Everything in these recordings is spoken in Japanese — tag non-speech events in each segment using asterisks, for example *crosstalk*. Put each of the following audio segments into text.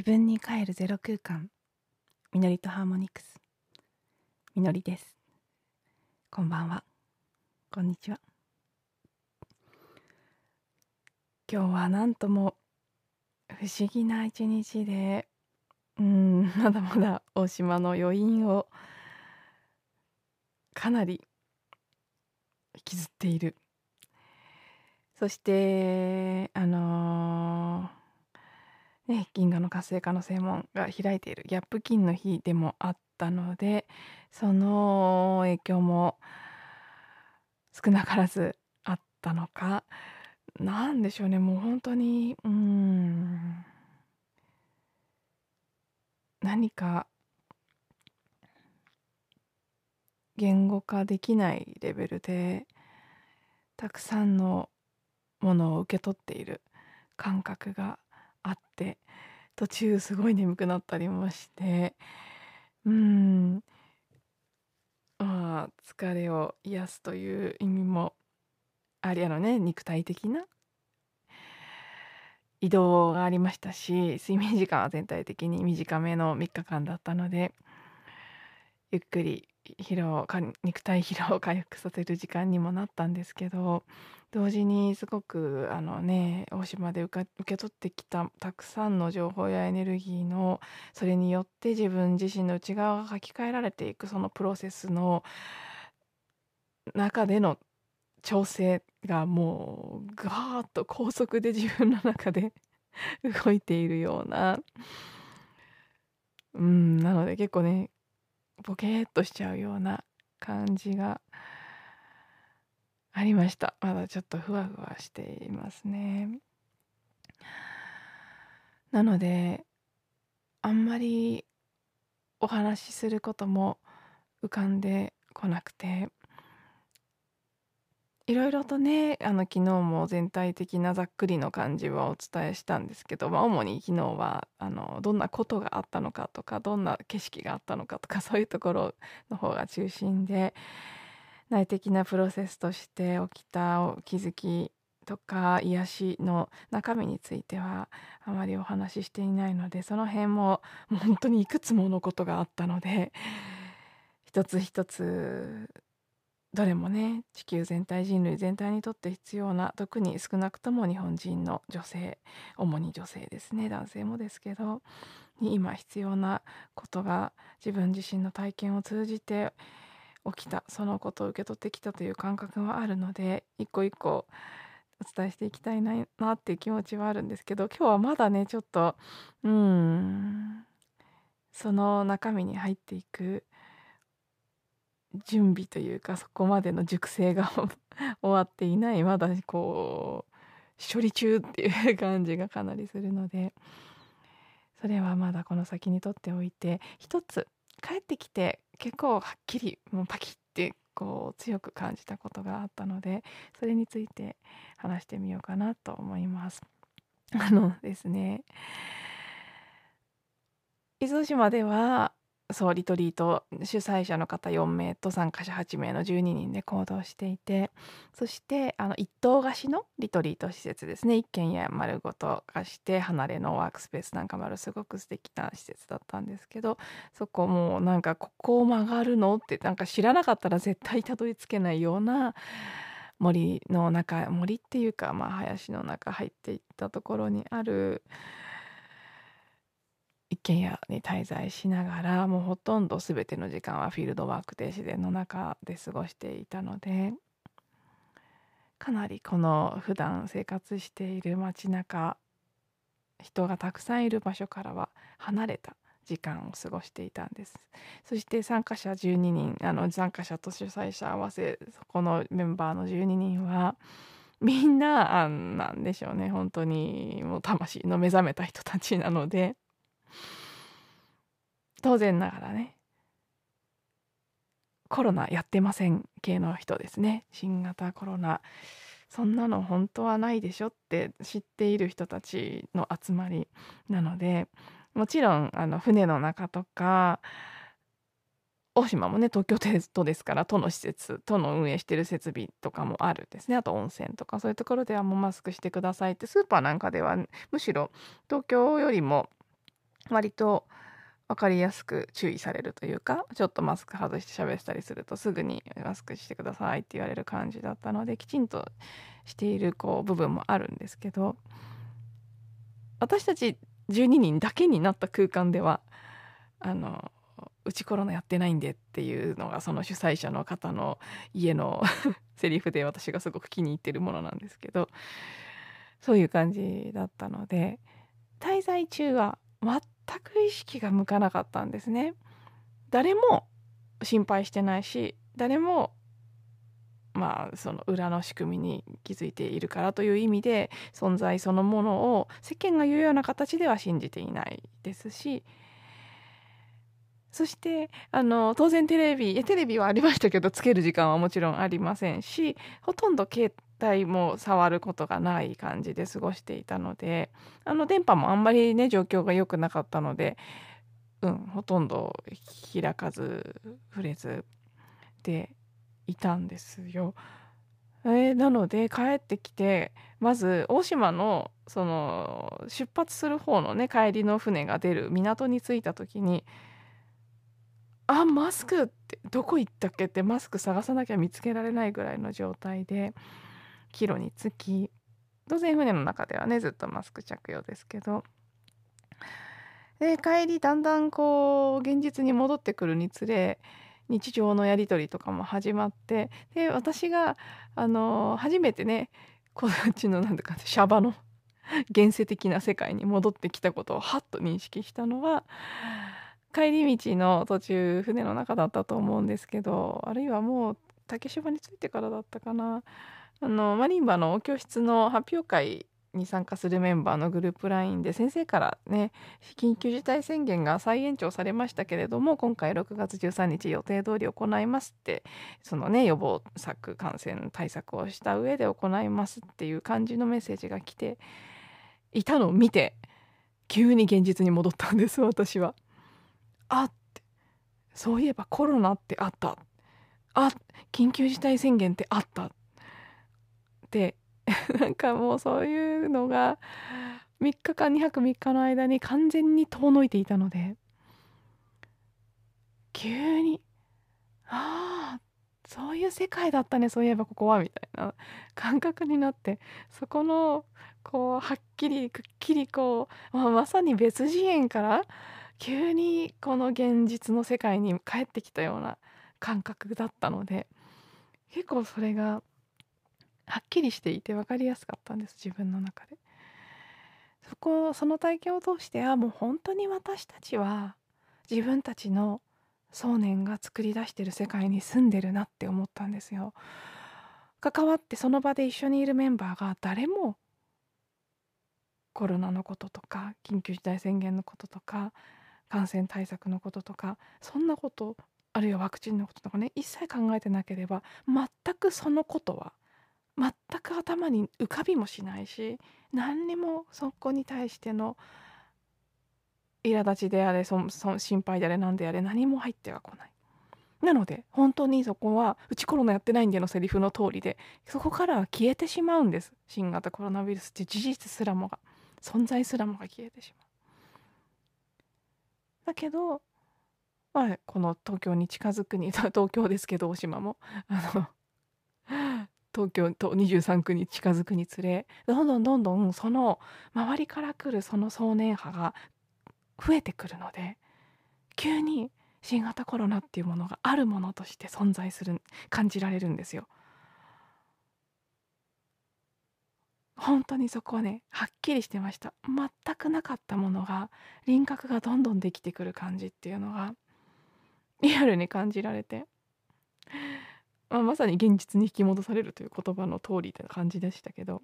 自分に帰るゼロ空間。みのりとハーモニクス。みのりです。こんばんは。こんにちは。今日はなんとも不思議な一日でうんまだまだ大島の余韻をかなり引きずっている。そしてあのーね、銀河の活性化の専門が開いているギャップ金の日でもあったのでその影響も少なからずあったのか。なんでしょうね。もう本当にうん。何か言語化できないレベルでたくさんのものを受け取っている感覚があって途中すごい眠くなったりもしてうん。まあ疲れを癒すという意味もありあのね肉体的な移動がありましたし睡眠時間は全体的に短めの3日間だったのでゆっくり疲労肉体疲労を回復させる時間にもなったんですけど同時にすごくあのね大島で受け取ってきたたくさんの情報やエネルギーのそれによって自分自身の内側が書き換えられていくそのプロセスの中での調整がもうガーッと高速で自分の中で *laughs* 動いているような。うんなので結構ねボケーっとしちゃうような感じがありました。まだちょっとふわふわしていますね。なのであんまりお話しすることも浮かんでこなくていろいろとねあの昨日も全体的なざっくりの感じはお伝えしたんですけど、まあ、主に昨日はあのどんなことがあったのかとかどんな景色があったのかとか *laughs* そういうところの方が中心で内的なプロセスとして起きた気づきとか癒しの中身についてはあまりお話ししていないのでその辺も本当にいくつものことがあったので一つ一つどれもね地球全体人類全体にとって必要な特に少なくとも日本人の女性主に女性ですね男性もですけどに今必要なことが自分自身の体験を通じて起きたそのことを受け取ってきたという感覚はあるので一個一個お伝えしていきたいななっていう気持ちはあるんですけど今日はまだねちょっとうんその中身に入っていく準備というかそこまでの熟成が *laughs* 終わっていないまだこう処理中っていう感じがかなりするのでそれはまだこの先にとっておいて一つ帰ってきて結構はっきりもうパキッてこう強く感じたことがあったのでそれについて話してみようかなと思います。あのですね伊豆島ではそうリトリート主催者の方4名と参加者8名の12人で行動していてそしてあの一棟貸しのリトリート施設ですね。一軒家丸ごと貸して離れのワークスペースなんかもあるすごく素敵な施設だったんですけどそこもうなんかここを曲がるのってなんか知らなかったら絶対たどり着けないような森の中森っていうかまあ林の中入っていったところにある軒家に滞在しながらもうほとんど全ての時間はフィールドワークで自然の中で過ごしていたのでかなりこの普段生活している街中人がたくさんいる場所からは離れた時間を過ごしていたんです。そして参加者12人あの参加者と主催者合わせそこのメンバーの12人はみんなあなんでしょうね。本当にもう魂の目覚めた人たちなので。当然ながらね。コロナやってません系の人ですね。新型コロナ。そんなの本当はないでしょって知っている人たちの集まりなので。もちろんあの船の中とか大島もね東京都ですから都の施設都の運営してる設備とかもあるですね。あと温泉とかそういうところではもうマスクしてくださいってスーパーなんかではむしろ東京よりも割と分かりやすく注意されるというかちょっとマスク外して喋ったりするとすぐにマスクしてくださいって言われる感じだったのできちんとしているこう部分もあるんですけど私たち12人だけになった空間ではあのうちコロナやってないんでっていうのがその主催者の方の家の *laughs* セリフで私がすごく気に入ってるものなんですけどそういう感じだったので滞在中は全く意識が向かなかったんですね。誰も心配してないし誰もまあその裏の仕組みに気づいているからという意味で存在そのものを世間が言うような形では信じていないですしそしてあの当然テレビテレビはありましたけどつける時間はもちろんありませんしほとんど携帯もう触ることがない感じで過ごしていたのであの電波もあんまりね状況が良くなかったので、うん、ほとんど開かず触れずでいたんですよ。えー、なので帰ってきてまず大島のその出発する方のね帰りの船が出る港に着いた時にあマスクってどこ行ったっけ？ってマスク探さなきゃ見つけられないぐらいの状態で帰路に着き。当然船の中ではねずっとマスク着用ですけど。で帰りだんだんこう現実に戻ってくるにつれ日常のやり取りとかも始まってで私があの初めてねこっちのなんだかシャバの現世的な世界に戻ってきたことをはっと認識したのは帰り道の途中船の中だったと思うんですけどあるいはもう竹芝に着いてからだったかな。あのマリンバの教室の発表会に参加するメンバーのグループ LINE で先生からね緊急事態宣言が再延長されましたけれども今回6月13日予定通り行いますってそのね予防策感染対策をした上で行いますっていう感じのメッセージが来ていたのを見て急に現実に戻ったんです *laughs* 私は。あってそういえばコロナってあったあ緊急事態宣言ってあったて *laughs* なんかもうそういうのが3日間2泊3日の間に完全に遠のいていたので急にああそういう世界だったねそういえばここはみたいな感覚になってそこのこうはっきりくっきりこう、まあ、まさに別次元から急にこの現実の世界に帰ってきたような感覚だったので結構それがはっきりしていて分かりやすかったんです自分の中で。そこその体験を通してあもう本当に私たちは自分たちの想念が作り出してる世界に住んでるなって思ったんですよ。関わってその場で一緒にいるメンバーが誰もコロナのこととか緊急事態宣言のこととか感染対策のこととかそんなことあるいはワクチンのこととかね一切考えてなければ全くそのことは全く頭に浮かびもしないし何にもそこに対しての苛立ちであれそそ心配であれ何であれ何も入ってはこない。なので本当にそこはうちコロナやってないんでのセリフの通りでそこからは消えてしまうんです新型コロナウイルスって事実すらもが存在すらもが消えてしまう。だけど、まあ、この東京に近づくに東京ですけど大島もあの東京と23区に近づくにつれどんどんどんどんその周りから来るその壮年派が増えてくるので急に新型コロナっていうものがあるものとして存在する感じられるんですよ。本当にそこはねはっきりしてました全くなかったものが輪郭がどんどんできてくる感じっていうのがリアルに感じられて、まあ、まさに現実に引き戻されるという言葉の通りって感じでしたけど。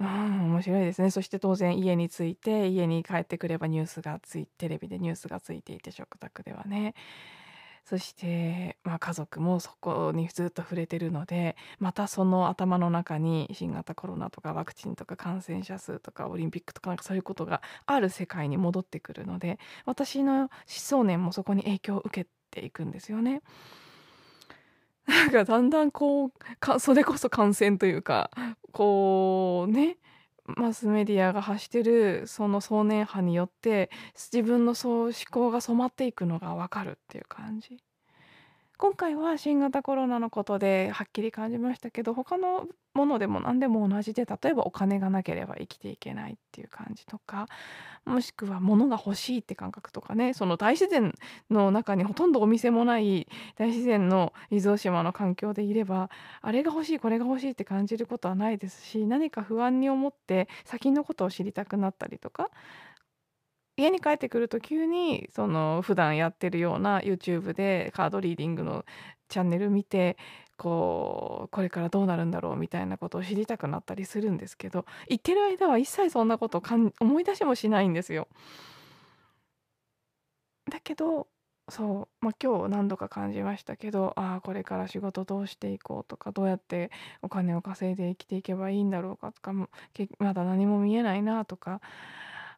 うん面白いですね。そして当然家に着いて家に帰ってくればニュースがついテレビでニュースがついていて食卓ではね。そして、まあ、家族もそこにずっと触れてるのでまたその頭の中に新型コロナとかワクチンとか感染者数とかオリンピックとかなんかそういうことがある世界に戻ってくるので私の思想念もそこに影響を受けていくんですよね。なんかだんだんこうかそれこそ感染というかこうねマスメディアが発してるその少年派によって自分のそう思考が染まっていくのが分かるっていう感じ。今回は新型コロナのことではっきり感じましたけど他のものでも何でも同じで例えばお金がなければ生きていけないっていう感じとかもしくは物が欲しいって感覚とかねその大自然の中にほとんどお店もない大自然の伊豆大島の環境でいればあれが欲しいこれが欲しいって感じることはないですし何か不安に思って先のことを知りたくなったりとか家に帰ってくると急にその普段やってるような YouTube でカードリーディングのチャンネル見てこうこれからどうなるんだろうみたいなことを知りたくなったりするんですけど言ってる間は一切そんなことかん思い出しもしないんですよ。だけどそう、まあ、今日何度か感じましたけどああこれから仕事どうしていこうとかどうやってお金を稼いで生きていけばいいんだろうかとかまだ何も見えないなとか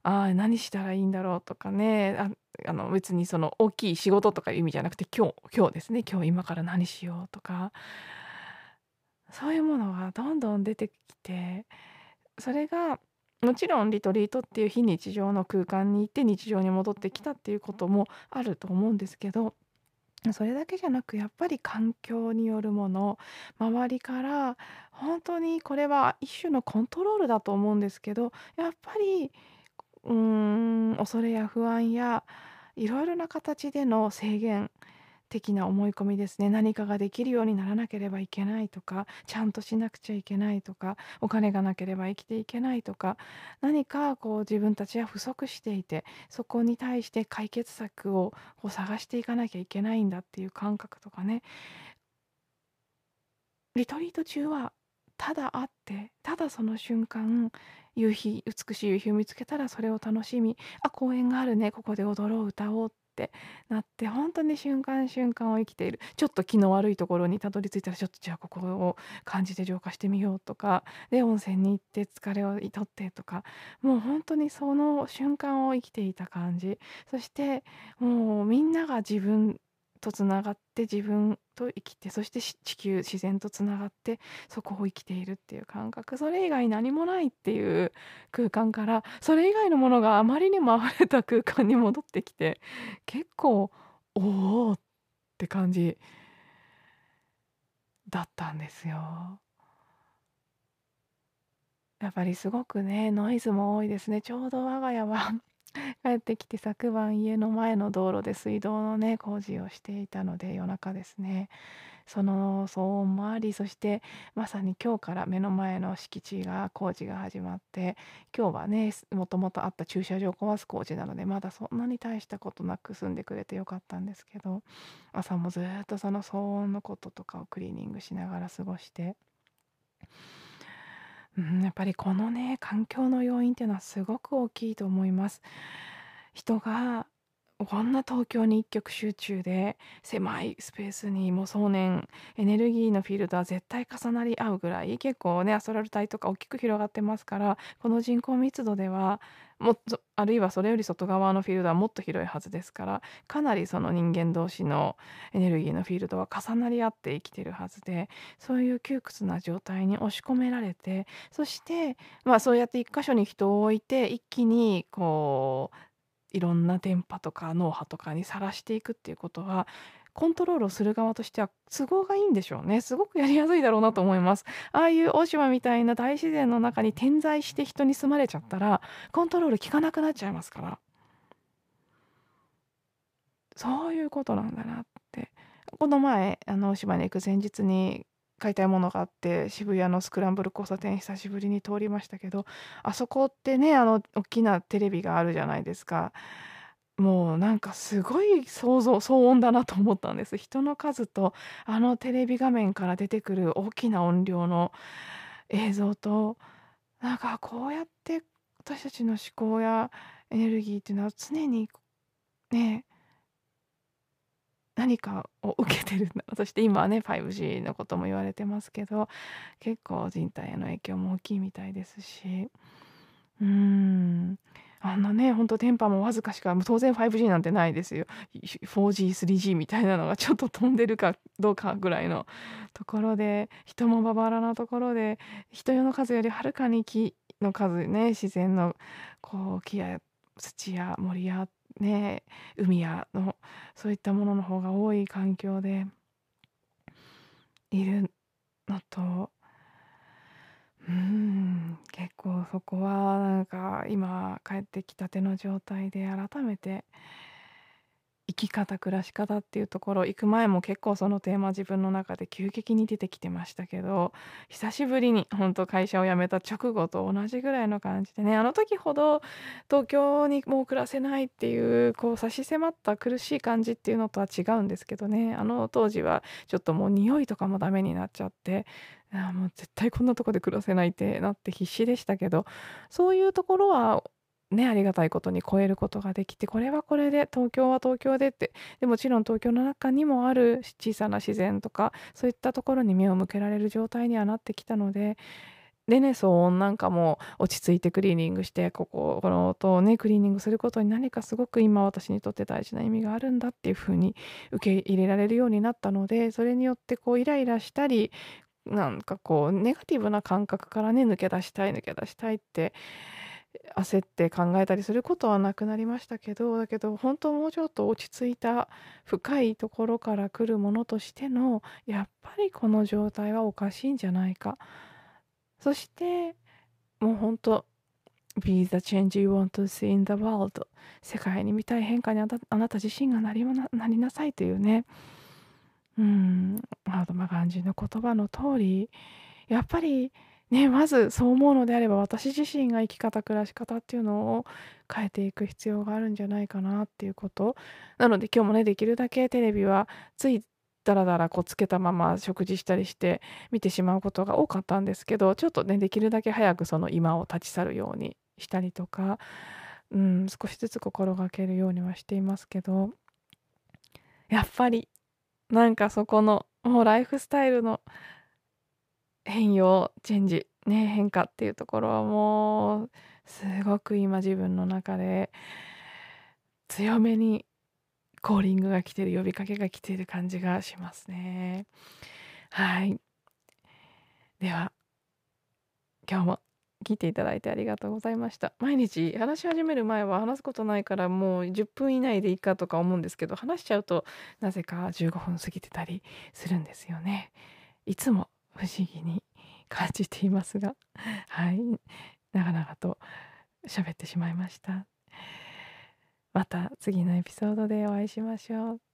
ああ何したらいいんだろうとかね。ああの別にその大きい仕事とかいう意味じゃなくて今日今日ですね。今日今から何しようとか。そういうものがどんどん出てきてそれがもちろんリトリートっていう非日常の空間に行って日常に戻ってきたっていうこともあると思うんですけどそれだけじゃなくやっぱり環境によるもの周りから本当にこれは一種のコントロールだと思うんですけどやっぱりうーん、恐れや不安やいろいろな形での制限的な思い込みですね。何かができるようにならなければいけないとかちゃんとしなくちゃいけないとかお金がなければ生きていけないとか何かこう自分たちは不足していてそこに対して解決策をこう探していかなきゃいけないんだっていう感覚とかね。リトリート中はただ会ってただその瞬間夕日美しい夕日を見つけたらそれを楽しみ。あ公園があるね。ここで踊ろう歌おうってなって本当に瞬間瞬間を生きている。ちょっと気の悪いところにたどり着いたらちょっとじゃあここを感じて浄化してみようとか。で温泉に行って疲れをとってとか。もう本当にその瞬間を生きていた感じ。そしてもうみんなが自分とつながって自分と生きてそして地球自然とつながってそこを生きているっていう感覚。それ以外何もないっていう空間からそれ以外のものがあまりにも溢れた空間に戻ってきて結構おおって感じだったんですよ。やっぱりすごくねノイズも多いですね。ちょうど我が家は。*laughs* 帰ってきて昨晩家の前の道路で水道のね工事をしていたので夜中ですねその騒音もありそしてまさに今日から目の前の敷地が工事が始まって今日はねもともとあった駐車場を壊す工事なのでまだそんなに大したことなく住んでくれてよかったんですけど朝もずっとその騒音のこととかをクリーニングしながら過ごして。うん、やっぱりこのね環境の要因っていうのはすごく大きいと思います。人がこんな東京に一極集中で狭いスペースにもう壮年エネルギーのフィールドは絶対重なり合うぐらい結構ねアストラル帯とか大きく広がってますからこの人口密度ではもっとあるいはそれより外側のフィールドはもっと広いはずですからかなりその人間同士のエネルギーのフィールドは重なり合って生きてるはずでそういう窮屈な状態に押し込められてそしてまあそうやって一箇所に人を置いて一気にこういろんな電波とか脳波とかにさらしていくっていうことはコントロールをする側としては都合がいいんでしょうね。すごくやりやすいだろうなと思います。ああいう大島みたいな大自然の中に点在して人に住まれちゃったらコントロール効かなくなっちゃいますから。そういうことなんだなって。この前あの大島に行く前日に買いたいものがあって渋谷のスクランブル交差点久しぶりに通りましたけどあそこってねあの大きなテレビがあるじゃないですか。もうなんかすごい想像騒音だなと思ったんです人の数とあのテレビ画面から出てくる大きな音量の映像となんかこうやって私たちの思考やエネルギーっていうのは常にね何かを受けてるんだ。*laughs* そして今はね 5G のことも言われてますけど結構人体への影響も大きいみたいですし。うーん。あんなねほんと電波もわずかしか当然 5G なんてないですよ。4G3G みたいなのがちょっと飛んでるかどうかぐらいのところで人もまばらなところで人用の数よりはるかに木の数ね自然のこう木や土や森やね海やのそういったものの方が多い環境でいるのとうん結構そこはなんか今帰ってきたての状態で改めて生き方暮らし方っていうところ行く前も結構そのテーマ自分の中で急激に出てきてましたけど久しぶりに本当会社を辞めた直後と同じぐらいの感じでねあの時ほど東京にもう暮らせないっていうこう差し迫った苦しい感じっていうのとは違うんですけどねあの当時はちょっともう匂いとかもダメになっちゃってあもう絶対こんなとこで暮らせないってなって必死でしたけどそういうところはね、ありがたいことに超えることができてこれはこれで東京は東京でってでもちろん東京の中にもある小さな自然とかそういったところに目を向けられる状態にはなってきたのででね騒音なんかも落ち着いてクリーニングしてこここの音をねクリーニングすることに何かすごく今私にとって大事な意味があるんだっていうふうに受け入れられるようになったのでそれによってこうイライラしたりなんかこうネガティブな感覚からね抜け出したい抜け出したいって焦って考えたりすることはなくなりましたけどだけど本当もうちょっと落ち着いた深いところから来るものとしてのやっぱりこの状態はおかしいんじゃないか。そしてもう本当 Be the change you want to see in the world 世界に見たい変化にあなた自身がなりなりなさいというね。うん。ハードマガンジーの言葉の通りやっぱりね、まずそう思うのであれば私自身が生き方暮らし方っていうのを変えていく必要があるんじゃないかなっていうこと。なので今日もねできるだけテレビはついだらだらこうつけたまま食事したりして見てしまうことが多かったんですけどちょっとねできるだけ早くその今を立ち去るようにしたりとか、うん、少しずつ心がけるようにはしていますけどやっぱりなんかそこのもうライフスタイルの変容チェンジね変化っていうところはもうすごく今自分の中で強めにコーリングが来てる呼びかけが来てる感じがしますね。はい。では今日も聞いていただいてありがとうございました。毎日話し始める前は話すことないからもう10分以内でいいかとか思うんですけど話しちゃうとなぜか15分過ぎてたりするんですよね。いつも不思議に感じていますが。*laughs* はい。長々と喋ってしまいました。また次のエピソードでお会いしましょう。